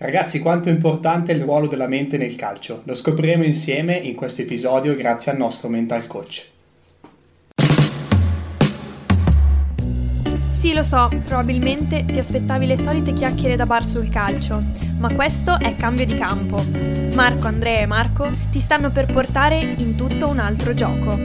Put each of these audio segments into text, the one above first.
Ragazzi, quanto è importante il ruolo della mente nel calcio? Lo scopriremo insieme in questo episodio grazie al nostro mental coach. Sì, lo so, probabilmente ti aspettavi le solite chiacchiere da bar sul calcio, ma questo è cambio di campo. Marco, Andrea e Marco ti stanno per portare in tutto un altro gioco.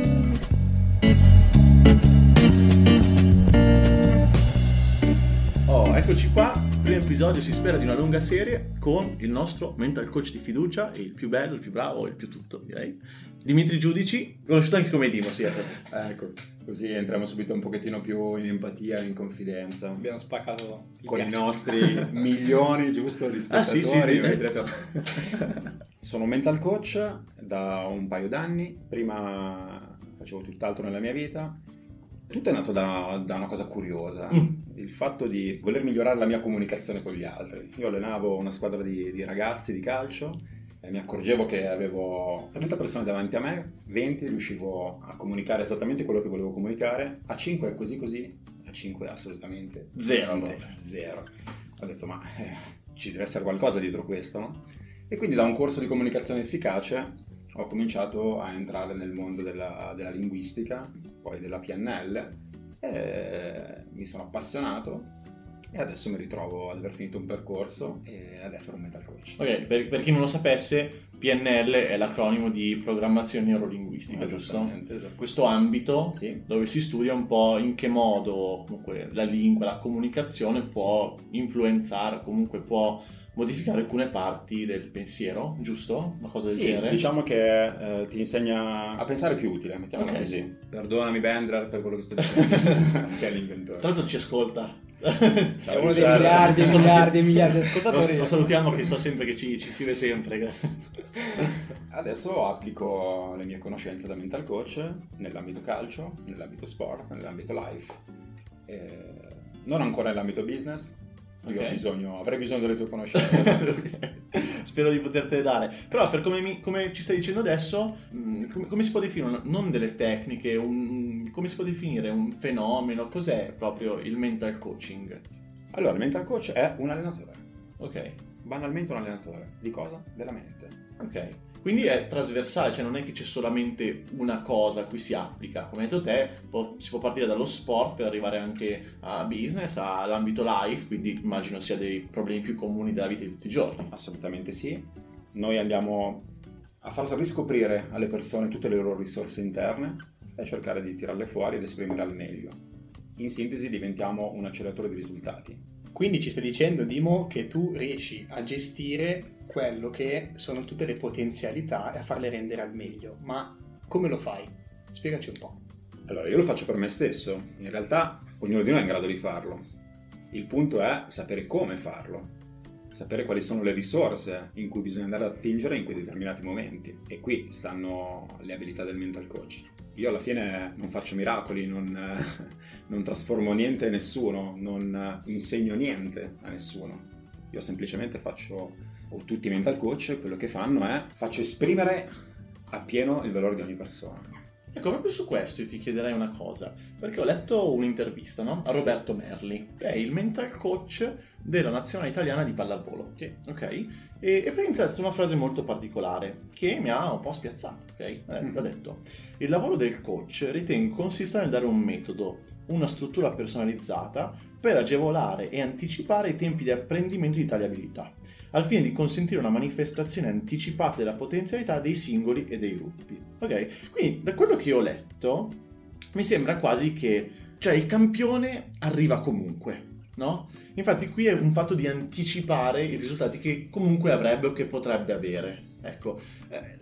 Oh, eccoci qua primo episodio si spera di una lunga serie con il nostro mental coach di fiducia, il più bello, il più bravo, il più tutto direi, Dimitri Giudici, conosciuto anche come Dimo, sì. ecco, così entriamo subito un pochettino più in empatia, in confidenza. Abbiamo spaccato con i nostri milioni, giusto, di spettatori. Ah, sì, sì, Sono mental coach da un paio d'anni, prima facevo tutt'altro nella mia vita tutto è nato da, da una cosa curiosa, mm. Il fatto di voler migliorare la mia comunicazione con gli altri. Io allenavo una squadra di, di ragazzi di calcio e mi accorgevo che avevo 30 persone davanti a me, 20 riuscivo a comunicare esattamente quello che volevo comunicare, a 5 è così così, a 5 assolutamente zero. Zero. Ho detto ma eh, ci deve essere qualcosa dietro questo, no? E quindi da un corso di comunicazione efficace ho cominciato a entrare nel mondo della, della linguistica, poi della PNL, e mi sono appassionato e adesso mi ritrovo ad aver finito un percorso e ad essere un mental coach. Ok, per, per chi non lo sapesse, PNL è l'acronimo di programmazione neurolinguistica, giusto? Esatto. Questo ambito sì. dove si studia un po' in che modo comunque la lingua, la comunicazione può sì. influenzare, comunque può modificare alcune parti del pensiero, giusto? Una cosa del sì, genere? Diciamo che eh, ti insegna a pensare più utile, mettiamola okay. così. Perdonami Bendler per quello che sto dicendo, che è l'inventore. Tra l'altro ci ascolta. È uno dei miliardi e miliardi e miliardi di ascoltatori. Lo, lo, salutiamo che so sempre che ci, ci scrive sempre. Adesso applico le mie conoscenze da mental coach nell'ambito calcio, nell'ambito sport, nell'ambito life. Eh, non ancora nell'ambito business, okay. bisogno, avrei bisogno delle tue conoscenze. Spero di potertele dare. Però per come, mi, come ci stai dicendo adesso, mm, come, come, si può definire, non delle tecniche, un, come si può definire un fenomeno? Cos'è proprio il mental coaching? Allora, il mental coach è un allenatore. Ok. Banalmente un allenatore. Di cosa? Della mente. Ok. Quindi è trasversale, cioè non è che c'è solamente una cosa a cui si applica. Come hai detto te, può, si può partire dallo sport per arrivare anche a business, all'ambito life, quindi immagino sia dei problemi più comuni della vita di tutti i giorni. Assolutamente sì. Noi andiamo a far riscoprire alle persone tutte le loro risorse interne e cercare di tirarle fuori ed esprimerle al meglio. In sintesi diventiamo un acceleratore di risultati. Quindi ci stai dicendo, Dimo, che tu riesci a gestire quello che sono tutte le potenzialità e a farle rendere al meglio. Ma come lo fai? Spiegaci un po'. Allora, io lo faccio per me stesso. In realtà ognuno di noi è in grado di farlo. Il punto è sapere come farlo, sapere quali sono le risorse in cui bisogna andare ad attingere in quei determinati momenti. E qui stanno le abilità del mental coach. Io alla fine non faccio miracoli, non, non trasformo niente a nessuno, non insegno niente a nessuno. Io semplicemente faccio o tutti i mental coach, quello che fanno è faccio esprimere appieno il valore di ogni persona. Ecco, proprio su questo io ti chiederei una cosa, perché ho letto un'intervista no? a Roberto Merli, che è il mental coach della nazionale italiana di pallavolo. Sì. Ok? E, e praticamente ha detto una frase molto particolare che mi ha un po' spiazzato. Ok? Eh, mm-hmm. Ha detto: Il lavoro del coach ritengo consista nel dare un metodo, una struttura personalizzata per agevolare e anticipare i tempi di apprendimento di tali abilità al fine di consentire una manifestazione anticipata della potenzialità dei singoli e dei gruppi. Ok? Quindi da quello che ho letto mi sembra quasi che cioè il campione arriva comunque, no? Infatti qui è un fatto di anticipare i risultati che comunque avrebbe o che potrebbe avere. Ecco, eh,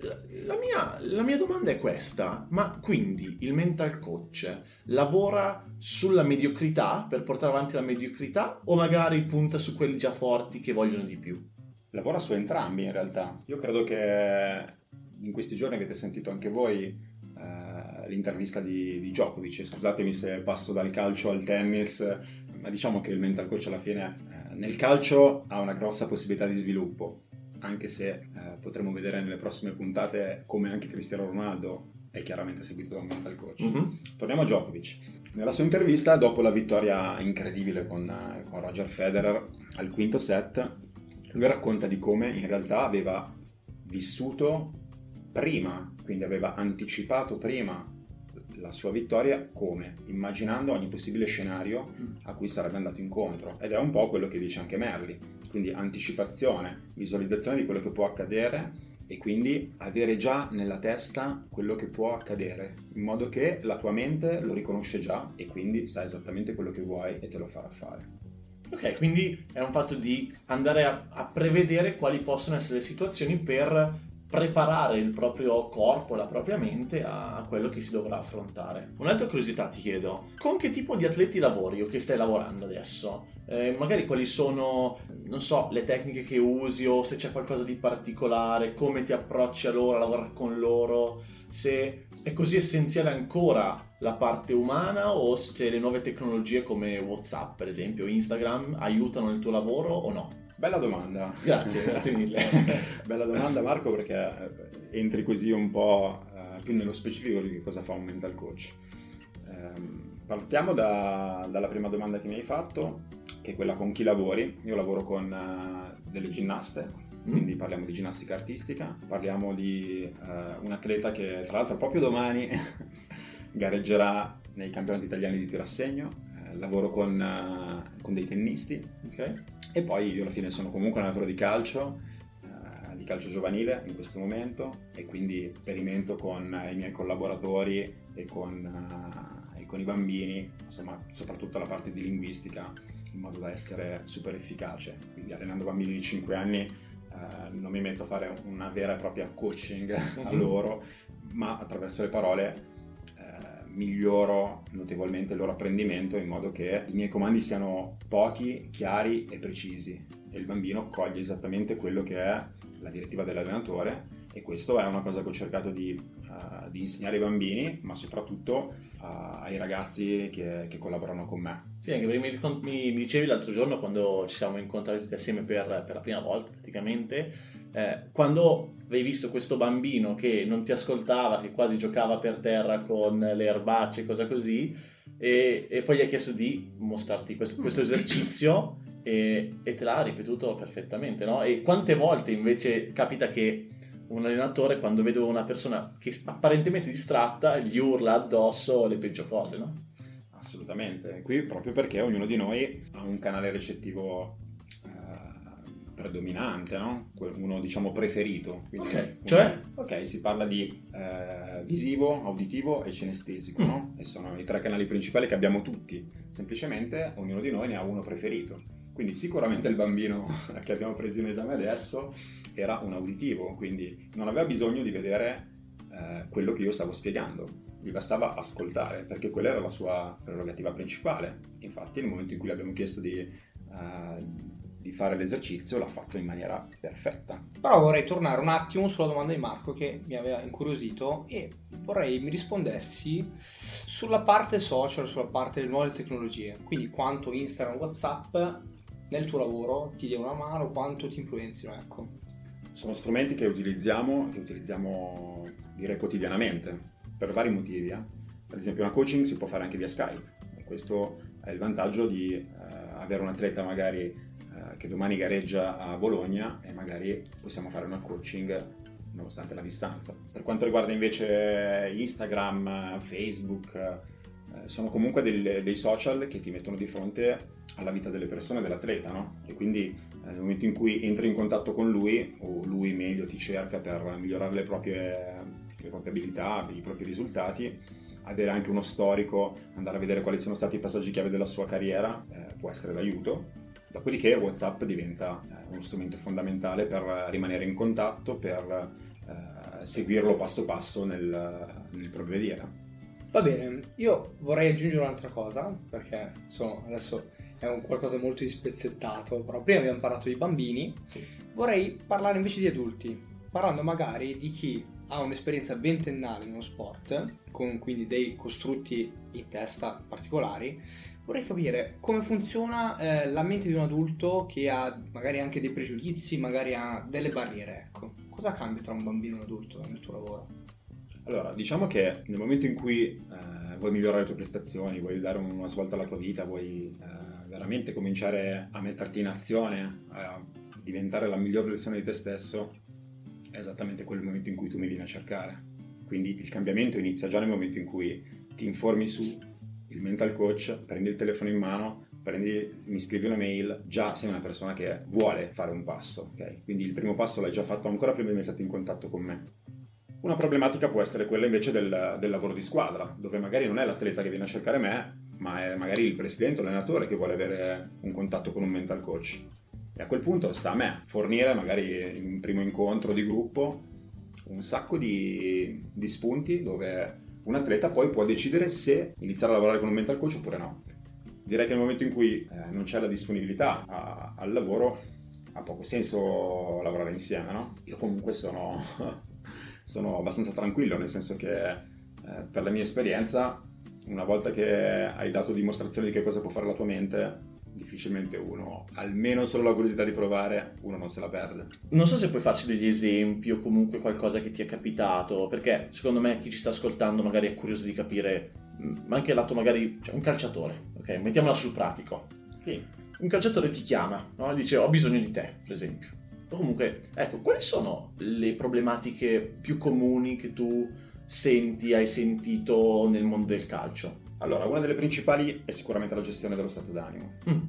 la, mia, la, mia, domanda è questa, ma quindi il mental coach lavora sulla mediocrità per portare avanti la mediocrità o magari punta su quelli già forti che vogliono di più? Lavora su entrambi in realtà. Io credo che in questi giorni avete sentito anche voi eh, l'intervista di, di Djokovic, scusatemi se passo dal calcio al tennis, ma diciamo che il mental coach alla fine eh, nel calcio ha una grossa possibilità di sviluppo, anche se eh, potremo vedere nelle prossime puntate come anche Cristiano Ronaldo è chiaramente seguito da un mental coach. Mm-hmm. Torniamo a Djokovic. Nella sua intervista, dopo la vittoria incredibile con, con Roger Federer al quinto set, Lui racconta di come in realtà aveva vissuto prima, quindi aveva anticipato prima la sua vittoria come? Immaginando ogni possibile scenario mm. a cui sarebbe andato incontro. Ed è un po' quello che dice anche Merli. Quindi anticipazione, visualizzazione di quello che può accadere e quindi avere già nella testa quello che può accadere, in modo che la tua mente lo riconosce già e quindi sa esattamente quello che vuoi e te lo farà fare. Ok, quindi è un fatto di andare a, a prevedere quali possono essere le situazioni per preparare il proprio corpo, la propria mente a, quello che si dovrà affrontare. Un'altra curiosità ti chiedo, con che tipo di atleti lavori o che stai lavorando adesso? Eh, magari quali sono, non so, le tecniche che usi o se c'è qualcosa di particolare, come ti approcci a loro, a lavorare con loro, se è così essenziale ancora la parte umana o se le nuove tecnologie come Whatsapp, per esempio, Instagram, aiutano nel tuo lavoro o no? Bella domanda. Grazie, grazie mille. Bella domanda Marco perché eh, entri così un po' uh, più nello specifico di cosa fa un mental coach. Um, partiamo da, dalla prima domanda che mi hai fatto, che è quella con chi lavori. Io lavoro con uh, delle ginnaste. Quindi parliamo di ginnastica artistica, parliamo di uh, un atleta che tra l'altro proprio domani gareggerà nei campionati italiani di tiro a segno, lavoro con, con dei tennisti. Okay e poi io alla fine sono comunque un allenatore di calcio, eh, di calcio giovanile in questo momento e quindi sperimento con i miei collaboratori e con, uh, e con i bambini, insomma soprattutto la parte di linguistica in modo da essere super efficace. Quindi allenando bambini di 5 anni uh, non mi metto a fare una vera e propria coaching a mhm. loro, ma attraverso le parole miglioro notevolmente il loro apprendimento in modo che i miei comandi siano pochi, chiari e precisi e il bambino coglie esattamente quello che è la direttiva dell'allenatore e questo è una cosa che ho cercato di, uh, di insegnare ai bambini ma soprattutto uh, ai ragazzi che, che, collaborano con me. Sì, anche perché mi, mi, dicevi l'altro giorno quando ci siamo incontrati tutti assieme per, per la prima volta praticamente eh, quando avevi visto questo bambino che non ti ascoltava, che quasi giocava per terra con le erbacce cose così, e, e, poi gli ha chiesto di mostrarti questo, questo esercizio e, e, te l'ha ripetuto perfettamente, no? E quante volte invece capita che un allenatore quando vede una persona che apparentemente distratta gli urla addosso le peggio cose, no? Assolutamente, qui proprio perché ognuno di noi ha un canale recettivo predominante, no? uno diciamo preferito. Quindi ok, cioè? Ok, si parla di eh, visivo, auditivo e cinestesico, mm. no? E sono i tre canali principali che abbiamo tutti, semplicemente ognuno di noi ne ha uno preferito. Quindi sicuramente il bambino che abbiamo preso in esame adesso era un auditivo, quindi non aveva bisogno di vedere eh, quello che io stavo spiegando, gli bastava ascoltare, perché quella era la sua prerogativa principale. Infatti nel momento in cui gli abbiamo chiesto di... Eh, di fare l'esercizio l'ha fatto in maniera perfetta. Però vorrei tornare un attimo sulla domanda di Marco che mi aveva incuriosito e vorrei mi rispondessi sulla parte social, sulla parte delle nuove tecnologie, quindi quanto Instagram, Whatsapp nel tuo lavoro ti dia una mano, quanto ti influenzino, ecco. Sono strumenti che utilizziamo, che utilizziamo direi quotidianamente, per vari motivi. Eh. Per esempio una coaching si può fare anche via Skype, questo è il vantaggio di eh, avere un atleta magari eh, che domani gareggia a Bologna e magari possiamo fare una coaching nonostante la distanza. Per quanto riguarda invece Instagram, Facebook, sono comunque dei, dei, social che ti mettono di fronte alla vita delle persone, dell'atleta, no? E quindi eh, nel momento in cui entri in contatto con lui, o lui meglio ti cerca per migliorare le proprie, le proprie abilità, i propri risultati, avere anche uno storico, andare a vedere quali sono stati i passaggi chiave della sua carriera, eh, può essere d'aiuto Dopodiché WhatsApp diventa eh, uno strumento fondamentale per rimanere in contatto, per eh, seguirlo passo passo nel, nel progredire. Va bene, io vorrei aggiungere un'altra cosa, perché insomma, adesso è un qualcosa molto dispezzettato, però prima abbiamo parlato di bambini, sì. vorrei parlare invece di adulti, parlando magari di chi ha un'esperienza ventennale in uno sport, con quindi dei costrutti in testa particolari, vorrei capire come funziona eh, la mente di un adulto che ha magari anche dei pregiudizi, magari ha delle barriere, ecco. Cosa cambia tra un bambino e un adulto nel tuo lavoro? Allora, diciamo che nel momento in cui eh, vuoi migliorare le tue prestazioni, vuoi dare una svolta alla tua vita, vuoi eh, veramente cominciare a metterti in azione, a diventare la miglior versione di te stesso è esattamente quel momento in cui tu mi vieni a cercare. Quindi il cambiamento inizia già nel momento in cui ti informi su il mental coach, prendi il telefono in mano, prendi, mi scrivi una mail, già sei una persona che vuole fare un passo, ok? Quindi il primo passo l'hai già fatto ancora prima di metterti in contatto con me. Una problematica può essere quella invece del, del lavoro di squadra, dove magari non è l'atleta che viene a cercare me, ma è magari il presidente o l'allenatore che vuole avere un contatto con un mental coach. E a quel punto sta a me fornire magari in un primo incontro di gruppo un sacco di, di spunti dove un atleta poi può decidere se iniziare a lavorare con un mental coach oppure no. Direi che nel momento in cui eh, non c'è la disponibilità a, al lavoro ha poco senso lavorare insieme, no? Io comunque sono, sono abbastanza tranquillo, nel senso che eh, per la mia esperienza, una volta che hai dato dimostrazione di che cosa può fare la tua mente, difficilmente uno, almeno solo la curiosità di provare, uno non se la perde. Non so se puoi farci degli esempi o comunque qualcosa che ti è capitato, perché secondo me chi ci sta ascoltando magari è curioso di capire, mm, ma anche lato magari, cioè un calciatore, ok? Mettiamola sul pratico. Sì. Un calciatore ti chiama, no? dice ho bisogno di te, per esempio. Comunque, ecco, quali sono le problematiche più comuni che tu senti, hai sentito nel mondo del calcio? Allora, una delle principali è sicuramente la gestione dello stato d'animo. Mm.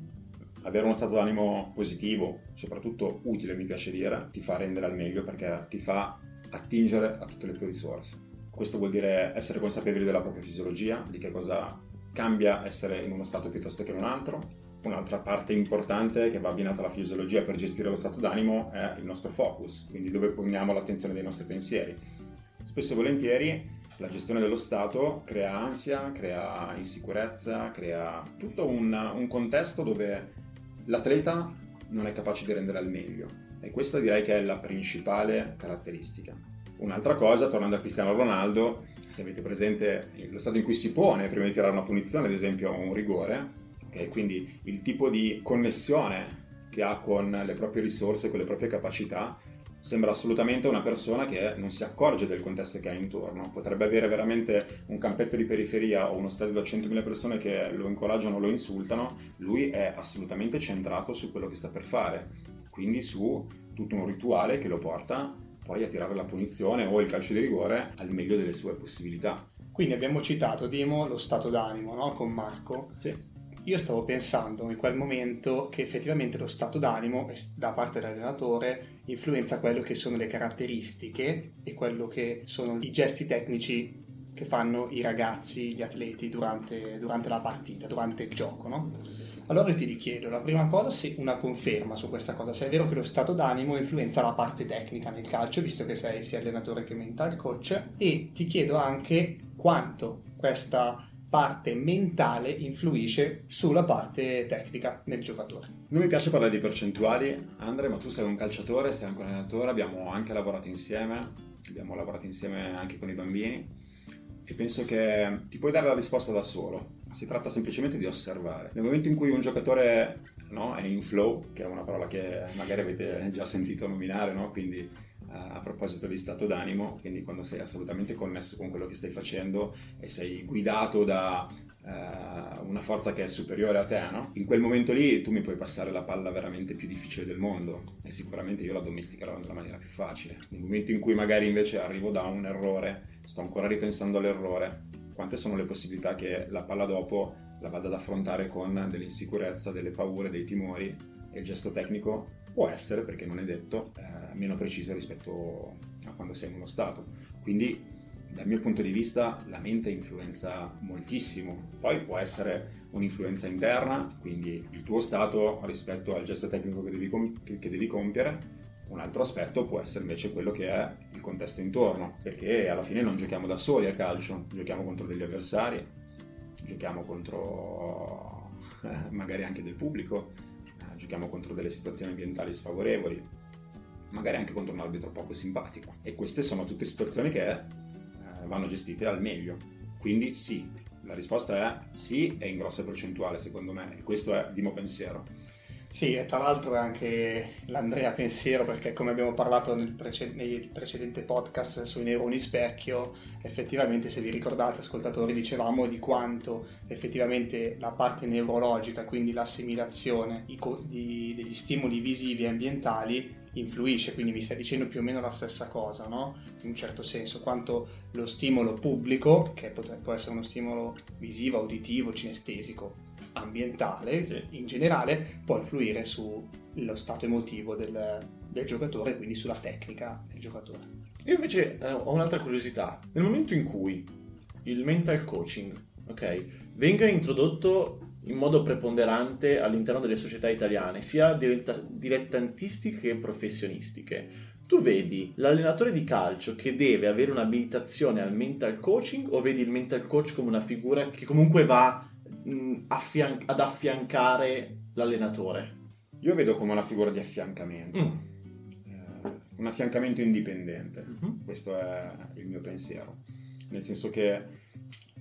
Avere uno stato d'animo positivo, soprattutto utile mi piace dire, ti fa rendere al meglio perché ti fa attingere a tutte le tue risorse. Questo vuol dire essere consapevoli della propria fisiologia, di che cosa cambia essere in uno stato piuttosto che in un altro. Un'altra parte importante che va abbinata alla fisiologia per gestire lo stato d'animo è il nostro focus, quindi dove poniamo l'attenzione dei nostri pensieri. Spesso e volentieri la gestione dello Stato crea ansia, crea insicurezza, crea tutto un, un contesto dove l'atleta non è capace di rendere al meglio e questa direi che è la principale caratteristica. Un'altra cosa, tornando a Cristiano Ronaldo, se avete presente lo stato in cui si pone prima di tirare una punizione, ad esempio un rigore, okay? quindi il tipo di connessione che ha con le proprie risorse, con le proprie capacità, sembra assolutamente una persona che non si accorge del contesto che ha intorno. Potrebbe avere veramente un campetto di periferia o uno stadio da 100.000 persone che lo incoraggiano o lo insultano, lui è assolutamente centrato su quello che sta per fare, quindi su tutto un rituale che lo porta poi a tirare la punizione o il calcio di rigore al meglio delle sue possibilità. Quindi abbiamo citato, Dimo, lo stato d'animo no? con Marco. Sì. Io stavo pensando in quel momento che effettivamente lo stato d'animo da parte dell'allenatore influenza quello che sono le caratteristiche e quello che sono i gesti tecnici che fanno i ragazzi, gli atleti durante, durante la partita, durante il gioco, no? Allora io ti richiedo, la prima cosa, se una conferma su questa cosa, se è vero che lo stato d'animo influenza la parte tecnica nel calcio, visto che sei sia allenatore che mental coach, e ti chiedo anche quanto questa parte mentale influisce sulla parte tecnica nel giocatore. Non mi piace parlare di percentuali, Andre, ma tu sei un calciatore, sei anche un allenatore, abbiamo anche lavorato insieme, abbiamo lavorato insieme anche con i bambini e penso che ti puoi dare la risposta da solo, si tratta semplicemente di osservare. Nel momento in cui un giocatore no, è in flow, che è una parola che magari avete già sentito nominare, no? quindi a proposito di stato d'animo, quindi quando sei assolutamente connesso con quello che stai facendo e sei guidato da uh, una forza che è superiore a te, no? in quel momento lì tu mi puoi passare la palla veramente più difficile del mondo e sicuramente io la domesticherò nella maniera più facile. Nel momento in cui magari invece arrivo da un errore, sto ancora ripensando all'errore, quante sono le possibilità che la palla dopo la vada ad affrontare con dell'insicurezza, delle paure, dei timori e il gesto tecnico può essere, perché non è detto, eh, meno preciso rispetto a quando sei in uno stato. Quindi dal mio punto di vista la mente influenza moltissimo, poi può essere un'influenza interna, quindi il tuo stato rispetto al gesto tecnico che devi, com- che devi compiere, un altro aspetto può essere invece quello che è il contesto intorno, perché alla fine non giochiamo da soli a calcio, giochiamo contro degli avversari, giochiamo contro eh, magari anche del pubblico, giochiamo contro delle situazioni ambientali sfavorevoli, magari anche contro un arbitro poco simpatico. E queste sono tutte situazioni che eh, vanno gestite al meglio. Quindi sì, la risposta è sì e in grossa percentuale secondo me, e questo è il mio pensiero. Sì, e tra l'altro è anche l'Andrea Pensiero, perché come abbiamo parlato nel, prece- nel precedente podcast sui neuroni specchio, effettivamente se vi ricordate ascoltatori dicevamo di quanto effettivamente la parte neurologica, quindi l'assimilazione di, degli stimoli visivi e ambientali influisce, quindi mi stai dicendo più o meno la stessa cosa, no? In un certo senso, quanto lo stimolo pubblico, che può essere uno stimolo visivo, uditivo, cinestesico, ambientale sì. in generale, può influire sullo stato emotivo del, del giocatore, quindi sulla tecnica del giocatore. Io invece eh, ho un'altra curiosità. Nel momento in cui il mental coaching, ok, venga introdotto in modo preponderante all'interno delle società italiane, sia diretta- dilettantistiche che professionistiche. Tu vedi l'allenatore di calcio che deve avere un'abilitazione al mental coaching o vedi il mental coach come una figura che comunque va mh, affian- ad affiancare l'allenatore? Io vedo come una figura di affiancamento. Mm. Eh, un affiancamento indipendente, mm-hmm. questo è il mio pensiero. Nel senso che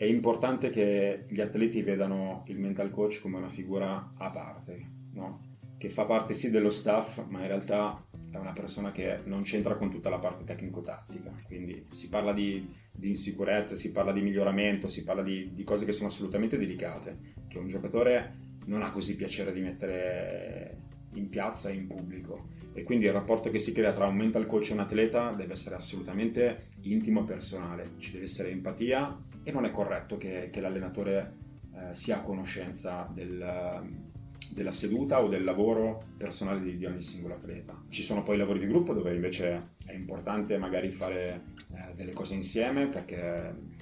è importante che gli atleti vedano il mental coach come una figura a parte, no? che fa parte sì dello staff, ma in realtà è una persona che non c'entra con tutta la parte tecnico-tattica. Quindi si parla di, di insicurezza, si parla di miglioramento, si parla di, di, cose che sono assolutamente delicate, che un giocatore non ha così piacere di mettere in piazza e in pubblico. E quindi il rapporto che si crea tra un mental coach e un atleta deve essere assolutamente intimo e personale. Ci deve essere empatia e non è corretto che, che l'allenatore eh, sia a conoscenza del, della seduta o del lavoro personale di, ogni singolo atleta. Ci sono poi lavori di gruppo dove invece è importante magari fare eh, delle cose insieme perché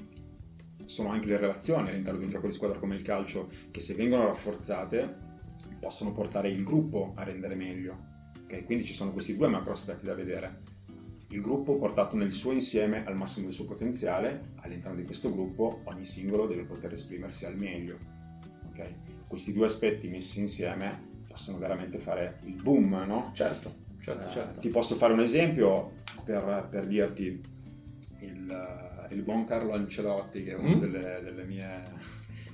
sono anche le relazioni all'interno di un gioco di squadra come il calcio che se vengono rafforzate possono portare il gruppo a rendere meglio. Okay? Quindi ci sono questi due macro aspetti da vedere il gruppo portato nel suo insieme al massimo del suo potenziale, all'interno di questo gruppo ogni singolo deve poter esprimersi al meglio. Okay? Questi due aspetti messi insieme possono veramente fare il boom, no? Certo, certo, eh, certo. Ti posso fare un esempio per, per dirti il, il, buon Carlo Ancelotti, che è uno mm? delle, delle mie,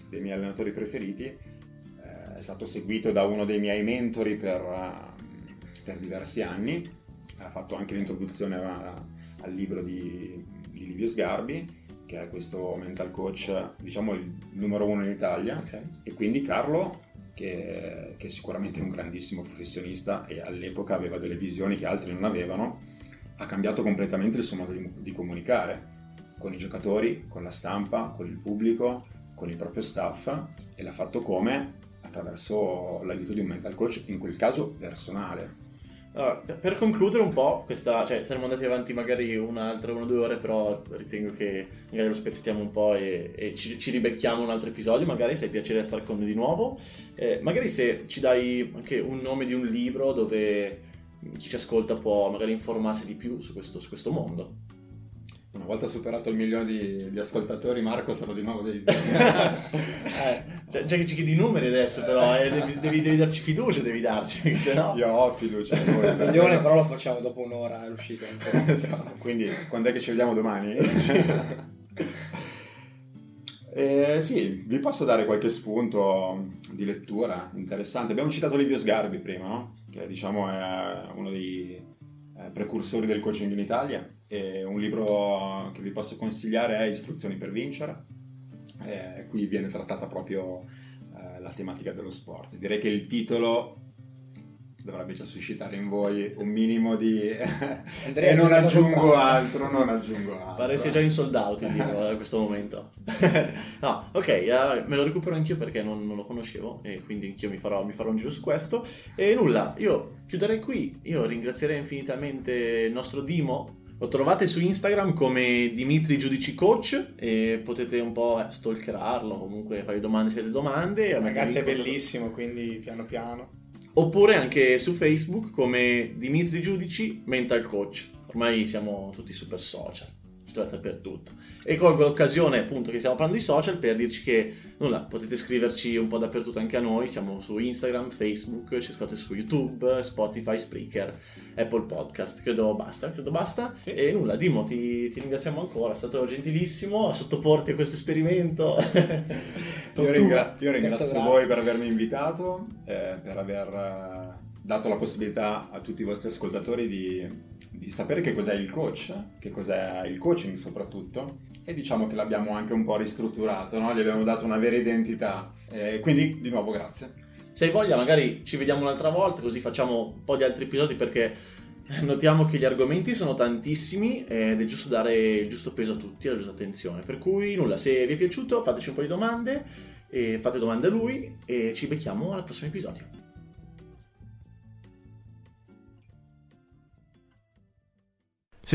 dei miei allenatori preferiti, eh, è stato seguito da uno dei miei mentori per, per diversi anni ha fatto anche l'introduzione a, al libro di, di, Livio Sgarbi, che è questo mental coach, diciamo il numero uno in Italia, okay. e quindi Carlo, che, che, è sicuramente un grandissimo professionista e all'epoca aveva delle visioni che altri non avevano, ha cambiato completamente il suo modo di, di comunicare con i giocatori, con la stampa, con il pubblico, con il proprio staff e l'ha fatto come? Attraverso l'aiuto di un mental coach, in quel caso personale allora, per concludere un po' questa, cioè saremmo andati avanti magari un'altra, una o due ore, però ritengo che magari lo spezzettiamo un po' e, e ci, ci, ribecchiamo un altro episodio, magari se hai piacere di stare con noi di nuovo. Eh, magari se ci dai anche un nome di un libro dove chi ci ascolta può magari informarsi di più su questo, su questo mondo. Una volta superato il milione di, di ascoltatori, Marco sarà di nuovo dei... eh, già che ci chiedi i numeri adesso, però eh, devi, devi, devi, darci fiducia, devi darci, se no... Io ho fiducia in voi. Il milione però lo facciamo dopo un'ora, è l'uscita. Quindi, quando è che ci vediamo domani? Eh, sì, vi posso dare qualche spunto di lettura interessante. Abbiamo citato Livio Sgarbi prima, no? che diciamo è uno dei eh, precursori del coaching in Italia. E un libro che vi posso consigliare è Istruzioni per vincere. Eh, qui viene trattata proprio eh, la tematica dello sport. Direi che il titolo dovrebbe già suscitare in voi un minimo di... e non aggiungo altro, non aggiungo altro. Pare sia già in sold out il libro a questo momento. no, ok, uh, me lo recupero anch'io perché non, non, lo conoscevo e quindi anch'io mi farò, mi farò un giro su questo. E nulla, io chiuderei qui. Io ringrazierei infinitamente il nostro Dimo lo trovate su Instagram come Dimitri Giudici Coach e potete un po' stalkerarlo, comunque fare domande se avete domande. Ragazzi è bellissimo, quindi piano piano. Oppure anche su Facebook come Dimitri Giudici Mental Coach. Ormai siamo tutti super social dappertutto. E colgo l'occasione appunto che stiamo parlando di social per dirci che nulla, potete scriverci un po' dappertutto anche a noi, siamo su Instagram, Facebook, ci ascoltate su YouTube, Spotify, Spreaker, Apple Podcast, credo basta, credo basta. Sì. E nulla, Dimo, ti, ti, ringraziamo ancora, è stato gentilissimo a sottoporti a questo esperimento. io, ringra- io ringrazio voi per avermi invitato, eh, per aver dato la possibilità a tutti i vostri ascoltatori di, di sapere che cos'è il coach, che cos'è il coaching soprattutto, e diciamo che l'abbiamo anche un po' ristrutturato, no? gli abbiamo dato una vera identità, e quindi di nuovo grazie. Se hai voglia magari ci vediamo un'altra volta, così facciamo un po' di altri episodi perché notiamo che gli argomenti sono tantissimi ed è giusto dare il giusto peso a tutti, la giusta attenzione. Per cui nulla, se vi è piaciuto fateci un po' di domande, fate domande a lui e ci becchiamo al prossimo episodio.